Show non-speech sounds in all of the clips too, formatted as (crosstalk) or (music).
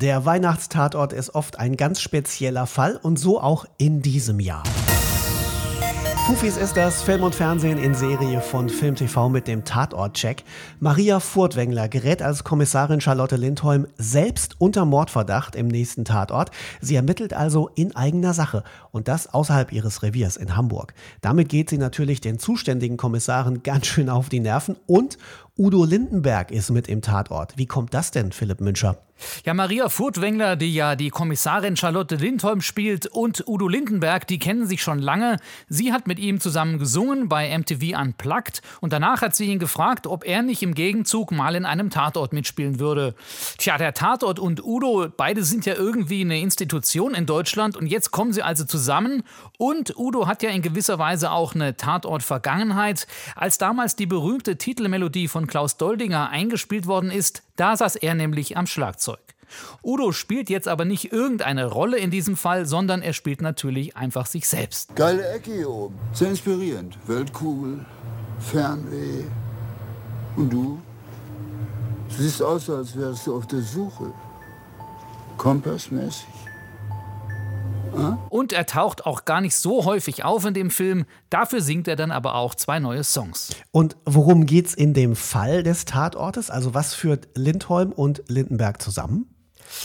Der Weihnachtstatort ist oft ein ganz spezieller Fall und so auch in diesem Jahr. Fufis ist das Film und Fernsehen in Serie von Film TV mit dem Tatort-Check. Maria Furtwängler gerät als Kommissarin Charlotte Lindholm selbst unter Mordverdacht im nächsten Tatort. Sie ermittelt also in eigener Sache und das außerhalb ihres Reviers in Hamburg. Damit geht sie natürlich den zuständigen Kommissaren (laughs) ganz schön auf die Nerven und Udo Lindenberg ist mit im Tatort. Wie kommt das denn, Philipp Münscher? Ja, Maria Furtwängler, die ja die Kommissarin Charlotte Lindholm spielt, und Udo Lindenberg, die kennen sich schon lange. Sie hat mit ihm zusammen gesungen bei MTV Unplugged und danach hat sie ihn gefragt, ob er nicht im Gegenzug mal in einem Tatort mitspielen würde. Tja, der Tatort und Udo, beide sind ja irgendwie eine Institution in Deutschland und jetzt kommen sie also zusammen und Udo hat ja in gewisser Weise auch eine Tatort-Vergangenheit. Als damals die berühmte Titelmelodie von Klaus Doldinger eingespielt worden ist, da saß er nämlich am Schlagzeug. Udo spielt jetzt aber nicht irgendeine Rolle in diesem Fall, sondern er spielt natürlich einfach sich selbst. Geile Ecke hier oben. Sehr inspirierend. Weltkugel, Fernweh. Und du? Siehst aus, als wärst du auf der Suche. Kompassmäßig. Und er taucht auch gar nicht so häufig auf in dem Film. Dafür singt er dann aber auch zwei neue Songs. Und worum geht's in dem Fall des Tatortes? Also was führt Lindholm und Lindenberg zusammen?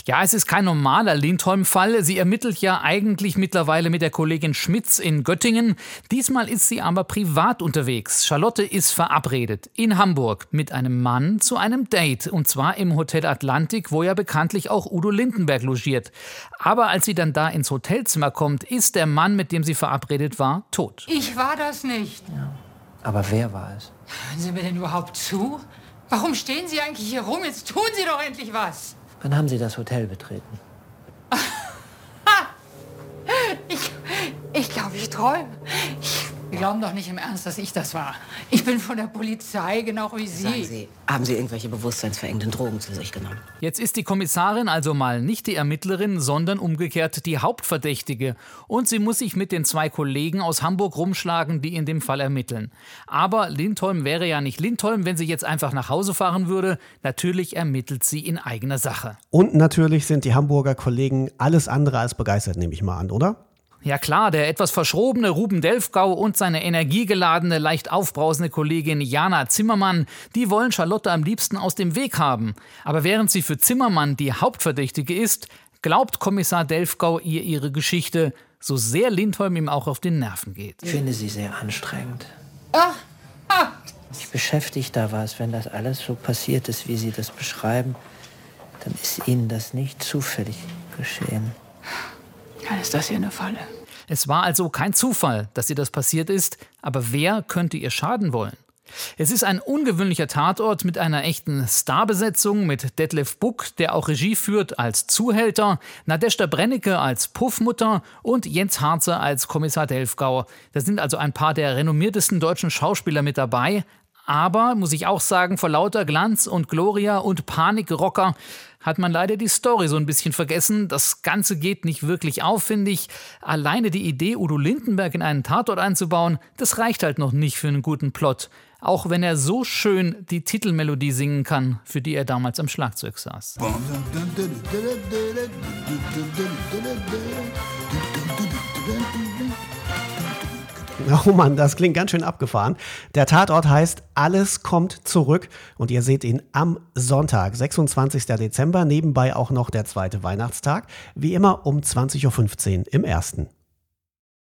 Ja, es ist kein normaler Lindholm-Fall. Sie ermittelt ja eigentlich mittlerweile mit der Kollegin Schmitz in Göttingen. Diesmal ist sie aber privat unterwegs. Charlotte ist verabredet in Hamburg mit einem Mann zu einem Date. Und zwar im Hotel Atlantik, wo ja bekanntlich auch Udo Lindenberg logiert. Aber als sie dann da ins Hotelzimmer kommt, ist der Mann, mit dem sie verabredet war, tot. Ich war das nicht. Ja. Aber wer war es? Hören Sie mir denn überhaupt zu? Warum stehen Sie eigentlich hier rum? Jetzt tun Sie doch endlich was. Wann haben Sie das Hotel betreten? (laughs) ich ich glaube, ich träume. Sie glauben doch nicht im Ernst, dass ich das war. Ich bin von der Polizei, genau wie Sie. Sagen Sie, haben Sie irgendwelche bewusstseinsverengenden Drogen zu sich genommen? Jetzt ist die Kommissarin also mal nicht die Ermittlerin, sondern umgekehrt die Hauptverdächtige. Und sie muss sich mit den zwei Kollegen aus Hamburg rumschlagen, die in dem Fall ermitteln. Aber Lindholm wäre ja nicht Lindholm, wenn sie jetzt einfach nach Hause fahren würde. Natürlich ermittelt sie in eigener Sache. Und natürlich sind die Hamburger Kollegen alles andere als begeistert, nehme ich mal an, oder? Ja klar, der etwas verschrobene Ruben Delfgau und seine energiegeladene, leicht aufbrausende Kollegin Jana Zimmermann, die wollen Charlotte am liebsten aus dem Weg haben. Aber während sie für Zimmermann die Hauptverdächtige ist, glaubt Kommissar Delfgau ihr ihre Geschichte, so sehr Lindholm ihm auch auf den Nerven geht. Ich finde sie sehr anstrengend. Ach, ach. Ich beschäftige da was, wenn das alles so passiert ist, wie Sie das beschreiben, dann ist Ihnen das nicht zufällig geschehen. Dann ist das hier eine Falle. Es war also kein Zufall, dass ihr das passiert ist, aber wer könnte ihr schaden wollen? Es ist ein ungewöhnlicher Tatort mit einer echten Starbesetzung mit Detlef Buck, der auch Regie führt als Zuhälter, Nadeshda Brennecke als Puffmutter und Jens Harzer als Kommissar Delfgauer. Da sind also ein paar der renommiertesten deutschen Schauspieler mit dabei. Aber, muss ich auch sagen, vor lauter Glanz und Gloria und Panikrocker hat man leider die Story so ein bisschen vergessen. Das Ganze geht nicht wirklich auf, finde ich. Alleine die Idee, Udo Lindenberg in einen Tatort einzubauen, das reicht halt noch nicht für einen guten Plot. Auch wenn er so schön die Titelmelodie singen kann, für die er damals am Schlagzeug saß. (laughs) Oh Mann, das klingt ganz schön abgefahren. Der Tatort heißt Alles kommt zurück und ihr seht ihn am Sonntag, 26. Dezember, nebenbei auch noch der zweite Weihnachtstag, wie immer um 20.15 Uhr im ersten.